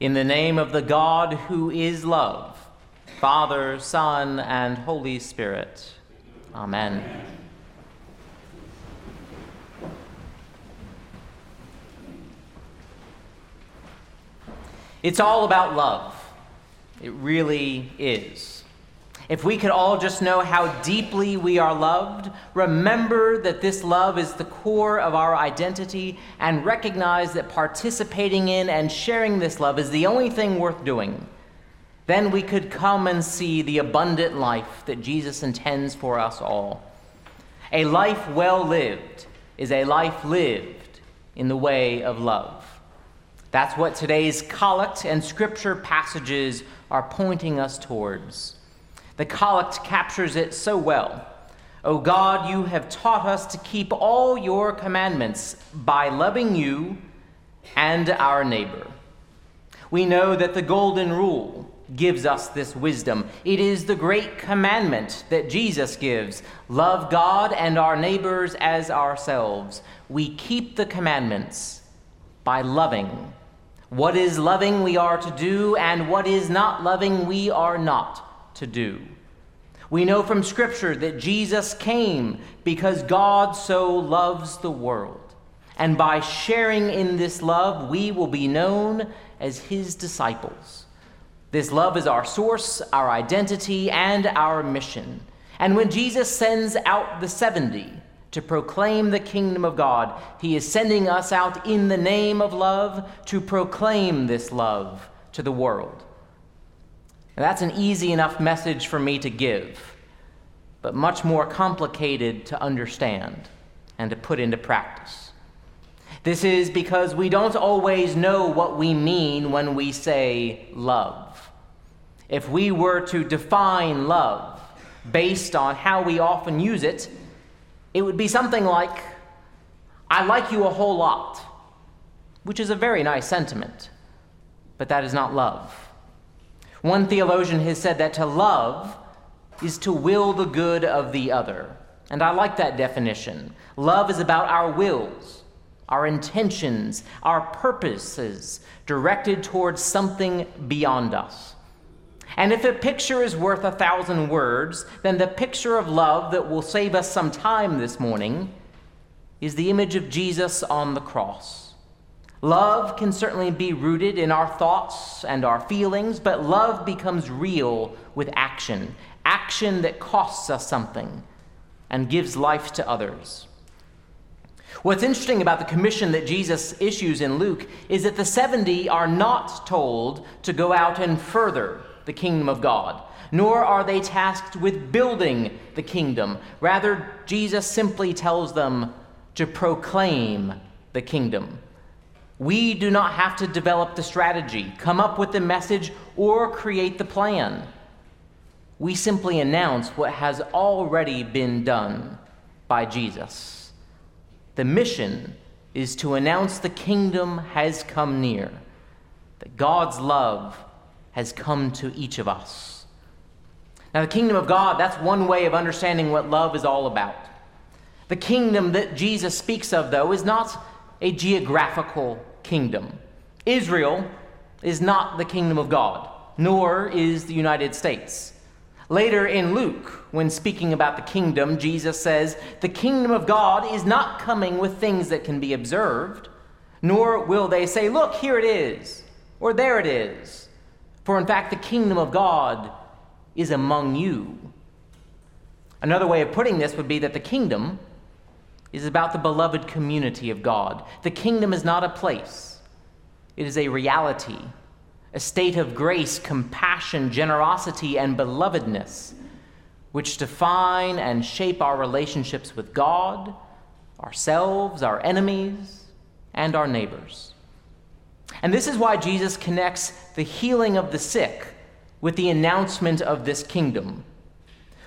In the name of the God who is love, Father, Son, and Holy Spirit. Amen. It's all about love. It really is. If we could all just know how deeply we are loved, remember that this love is the core of our identity, and recognize that participating in and sharing this love is the only thing worth doing, then we could come and see the abundant life that Jesus intends for us all. A life well lived is a life lived in the way of love. That's what today's collect and scripture passages are pointing us towards. The collect captures it so well. O oh God, you have taught us to keep all your commandments by loving you and our neighbor. We know that the golden rule gives us this wisdom. It is the great commandment that Jesus gives love God and our neighbors as ourselves. We keep the commandments by loving. What is loving we are to do, and what is not loving we are not to do. We know from Scripture that Jesus came because God so loves the world. And by sharing in this love, we will be known as His disciples. This love is our source, our identity, and our mission. And when Jesus sends out the 70 to proclaim the kingdom of God, He is sending us out in the name of love to proclaim this love to the world. And that's an easy enough message for me to give, but much more complicated to understand and to put into practice. This is because we don't always know what we mean when we say love. If we were to define love based on how we often use it, it would be something like, I like you a whole lot, which is a very nice sentiment, but that is not love. One theologian has said that to love is to will the good of the other. And I like that definition. Love is about our wills, our intentions, our purposes directed towards something beyond us. And if a picture is worth a thousand words, then the picture of love that will save us some time this morning is the image of Jesus on the cross. Love can certainly be rooted in our thoughts and our feelings, but love becomes real with action action that costs us something and gives life to others. What's interesting about the commission that Jesus issues in Luke is that the 70 are not told to go out and further the kingdom of God, nor are they tasked with building the kingdom. Rather, Jesus simply tells them to proclaim the kingdom. We do not have to develop the strategy, come up with the message, or create the plan. We simply announce what has already been done by Jesus. The mission is to announce the kingdom has come near, that God's love has come to each of us. Now, the kingdom of God, that's one way of understanding what love is all about. The kingdom that Jesus speaks of, though, is not a geographical kingdom. Israel is not the kingdom of God, nor is the United States. Later in Luke, when speaking about the kingdom, Jesus says, The kingdom of God is not coming with things that can be observed, nor will they say, Look, here it is, or there it is. For in fact, the kingdom of God is among you. Another way of putting this would be that the kingdom is about the beloved community of God. The kingdom is not a place, it is a reality, a state of grace, compassion, generosity, and belovedness, which define and shape our relationships with God, ourselves, our enemies, and our neighbors. And this is why Jesus connects the healing of the sick with the announcement of this kingdom.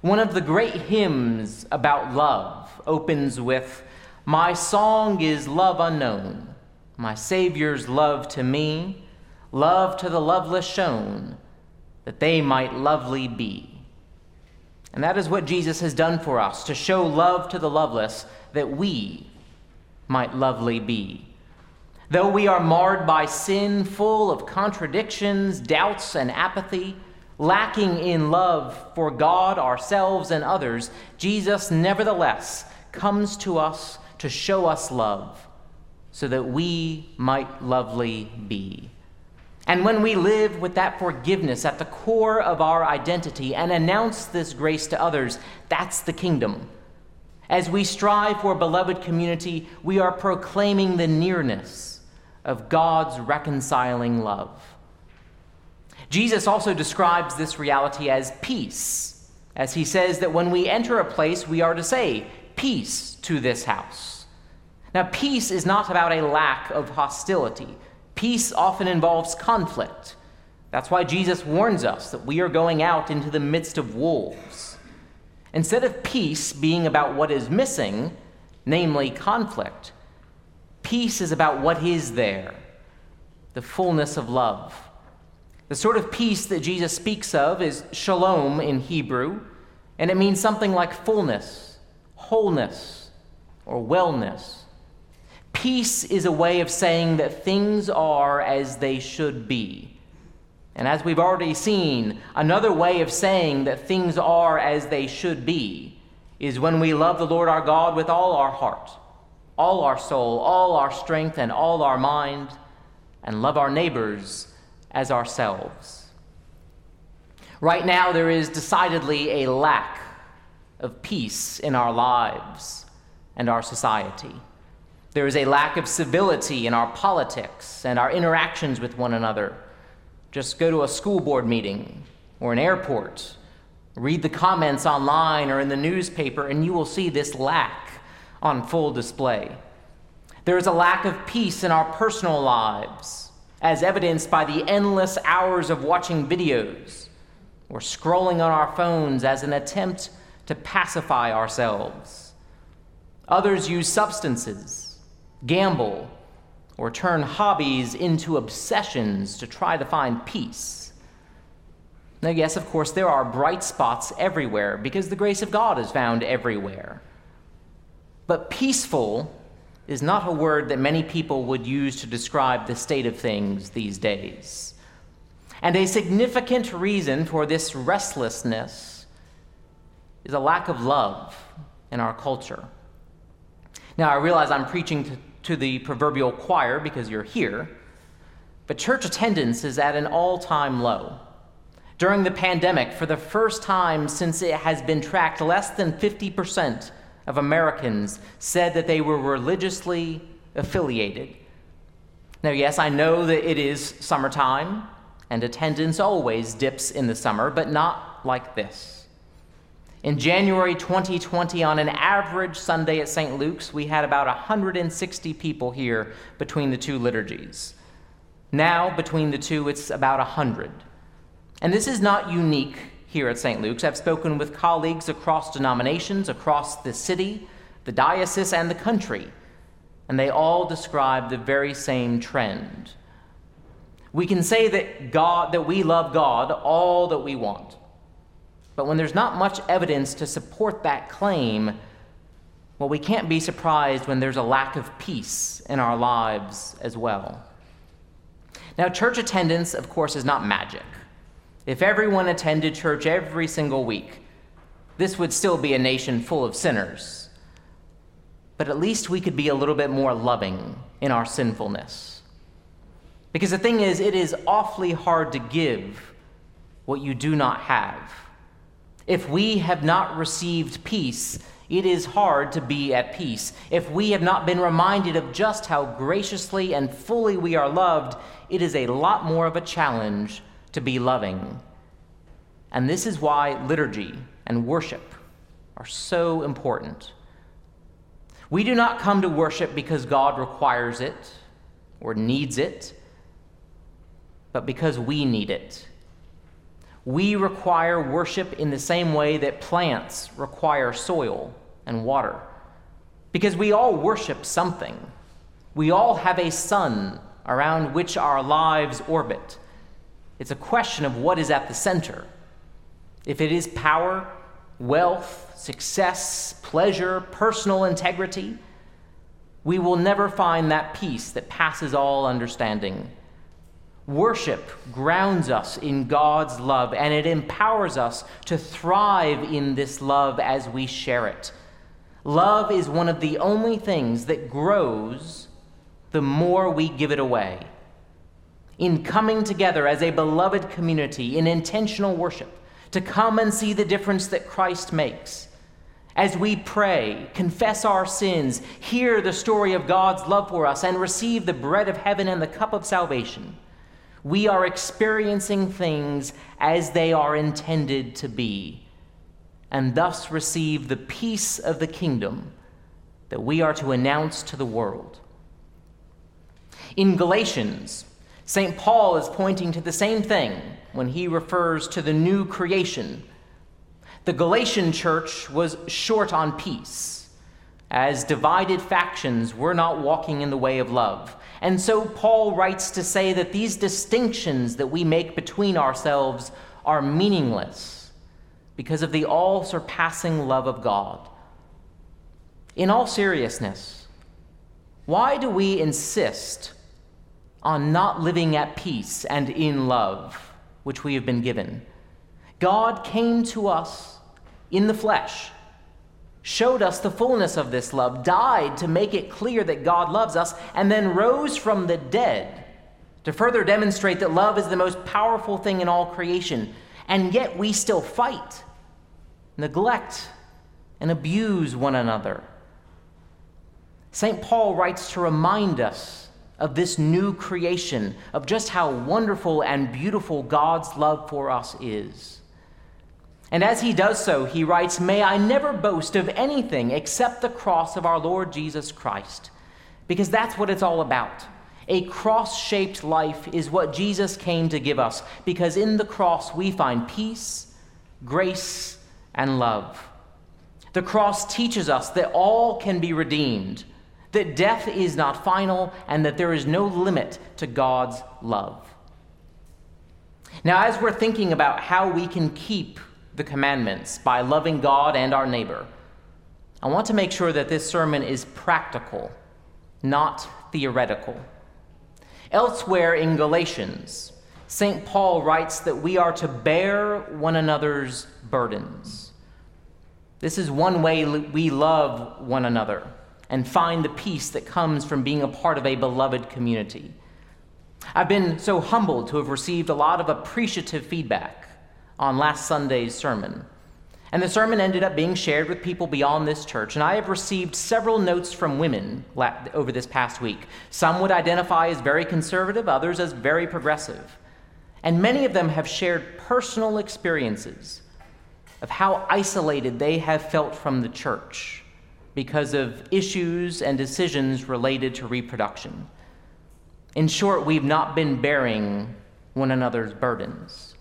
One of the great hymns about love opens with My song is love unknown, my Savior's love to me, love to the loveless shown, that they might lovely be. And that is what Jesus has done for us, to show love to the loveless, that we might lovely be. Though we are marred by sin, full of contradictions, doubts, and apathy, lacking in love for God, ourselves, and others, Jesus nevertheless comes to us to show us love so that we might lovely be. And when we live with that forgiveness at the core of our identity and announce this grace to others, that's the kingdom. As we strive for beloved community, we are proclaiming the nearness of God's reconciling love. Jesus also describes this reality as peace, as he says that when we enter a place, we are to say, Peace to this house. Now, peace is not about a lack of hostility. Peace often involves conflict. That's why Jesus warns us that we are going out into the midst of wolves. Instead of peace being about what is missing, namely conflict, peace is about what is there the fullness of love. The sort of peace that Jesus speaks of is shalom in Hebrew, and it means something like fullness, wholeness, or wellness. Peace is a way of saying that things are as they should be. And as we've already seen, another way of saying that things are as they should be is when we love the Lord our God with all our heart, all our soul, all our strength, and all our mind, and love our neighbors as ourselves. Right now, there is decidedly a lack of peace in our lives and our society. There is a lack of civility in our politics and our interactions with one another. Just go to a school board meeting or an airport, read the comments online or in the newspaper, and you will see this lack on full display. There is a lack of peace in our personal lives, as evidenced by the endless hours of watching videos or scrolling on our phones as an attempt to pacify ourselves. Others use substances gamble, or turn hobbies into obsessions to try to find peace. Now, yes, of course, there are bright spots everywhere because the grace of God is found everywhere. But peaceful is not a word that many people would use to describe the state of things these days. And a significant reason for this restlessness is a lack of love in our culture. Now, I realize I'm preaching to, to the proverbial choir because you're here, but church attendance is at an all time low. During the pandemic, for the first time since it has been tracked, less than 50% of Americans said that they were religiously affiliated. Now, yes, I know that it is summertime, and attendance always dips in the summer, but not like this. In January 2020, on an average Sunday at St. Luke's, we had about 160 people here between the two liturgies. Now, between the two, it's about 100. And this is not unique here at St. Luke's. I've spoken with colleagues across denominations, across the city, the diocese, and the country, and they all describe the very same trend. We can say that God that we love God all that we want. But when there's not much evidence to support that claim, well, we can't be surprised when there's a lack of peace in our lives as well. Now, church attendance, of course, is not magic. If everyone attended church every single week, this would still be a nation full of sinners. But at least we could be a little bit more loving in our sinfulness. Because the thing is, it is awfully hard to give what you do not have. If we have not received peace, it is hard to be at peace. If we have not been reminded of just how graciously and fully we are loved, it is a lot more of a challenge to be loving. And this is why liturgy and worship are so important. We do not come to worship because God requires it or needs it, but because we need it we require worship in the same way that plants require soil and water. Because we all worship something. We all have a sun around which our lives orbit. It's a question of what is at the center. If it is power, wealth, success, pleasure, personal integrity, we will never find that peace that passes all understanding. Worship grounds us in God's love, and it empowers us to thrive in this love as we share it. Love is one of the only things that grows the more we give it away. In coming together as a beloved community in intentional worship, to come and see the difference that Christ makes. As we pray, confess our sins, hear the story of God's love for us, and receive the bread of heaven and the cup of salvation we are experiencing things as they are intended to be, and thus receive the peace of the kingdom that we are to announce to the world. In Galatians, St. Paul is pointing to the same thing when he refers to the new creation. The Galatian church was short on peace, as divided factions were not walking in the way of love. And so Paul writes to say that these distinctions that we make between ourselves are meaningless because of the all surpassing love of God. In all seriousness, why do we insist on not living at peace and in love, which we have been given? God came to us in the flesh showed us the fullness of this love, died to make it clear that God loves us, and then rose from the dead to further demonstrate that love is the most powerful thing in all creation. And yet we still fight, neglect, and abuse one another. St. Paul writes to remind us of this new creation, of just how wonderful and beautiful God's love for us is. And as he does so, he writes, May I never boast of anything except the cross of our Lord Jesus Christ, because that's what it's all about. A cross shaped life is what Jesus came to give us, because in the cross we find peace, grace, and love. The cross teaches us that all can be redeemed, that death is not final, and that there is no limit to God's love. Now, as we're thinking about how we can keep the commandments by loving God and our neighbor. I want to make sure that this sermon is practical, not theoretical. Elsewhere in Galatians, St. Paul writes that we are to bear one another's burdens. This is one way we love one another and find the peace that comes from being a part of a beloved community. I've been so humbled to have received a lot of appreciative feedback on last Sunday's sermon. And the sermon ended up being shared with people beyond this church. And I have received several notes from women over this past week. Some would identify as very conservative, others as very progressive. And many of them have shared personal experiences of how isolated they have felt from the church because of issues and decisions related to reproduction. In short, we've not been bearing one another's burdens.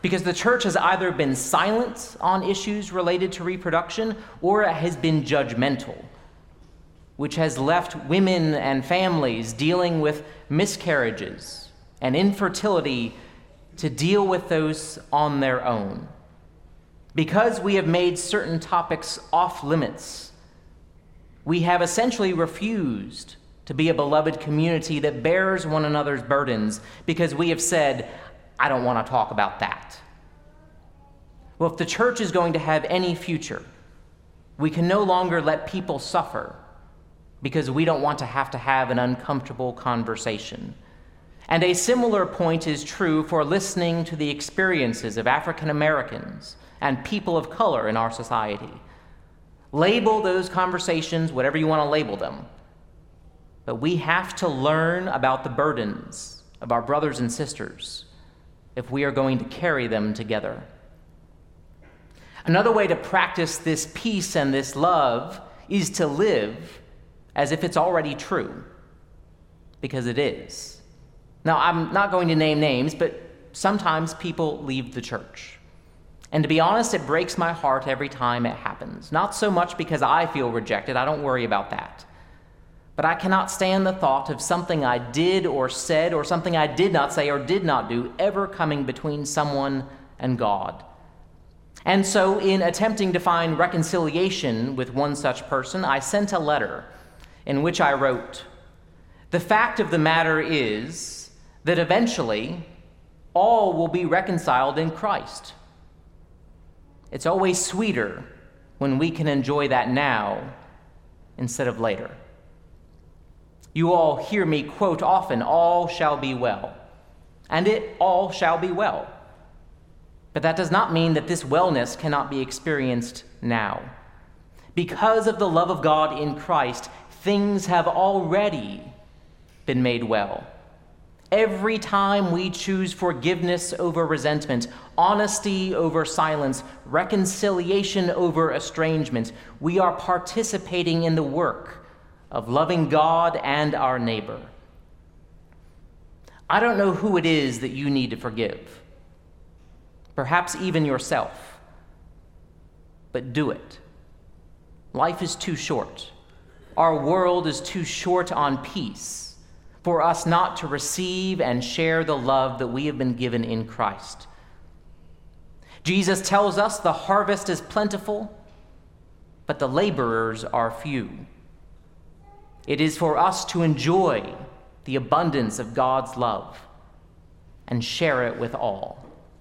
Because the church has either been silent on issues related to reproduction or it has been judgmental, which has left women and families dealing with miscarriages and infertility to deal with those on their own. Because we have made certain topics off limits, we have essentially refused to be a beloved community that bears one another's burdens because we have said, I don't want to talk about that. Well, if the church is going to have any future, we can no longer let people suffer because we don't want to have to have an uncomfortable conversation. And a similar point is true for listening to the experiences of African Americans and people of color in our society. Label those conversations whatever you want to label them. But we have to learn about the burdens of our brothers and sisters if we are going to carry them together. Another way to practice this peace and this love is to live as if it's already true, because it is. Now, I'm not going to name names, but sometimes people leave the church. And to be honest, it breaks my heart every time it happens. Not so much because I feel rejected, I don't worry about that. But I cannot stand the thought of something I did or said or something I did not say or did not do ever coming between someone and God. And so, in attempting to find reconciliation with one such person, I sent a letter in which I wrote, The fact of the matter is that eventually all will be reconciled in Christ. It's always sweeter when we can enjoy that now instead of later. You all hear me quote often, All shall be well. And it all shall be well. But that does not mean that this wellness cannot be experienced now. Because of the love of God in Christ, things have already been made well. Every time we choose forgiveness over resentment, honesty over silence, reconciliation over estrangement, we are participating in the work of loving God and our neighbor. I don't know who it is that you need to forgive, perhaps even yourself, but do it. Life is too short. Our world is too short on peace for us not to receive and share the love that we have been given in Christ. Jesus tells us the harvest is plentiful, but the laborers are few. It is for us to enjoy the abundance of God's love and share it with all.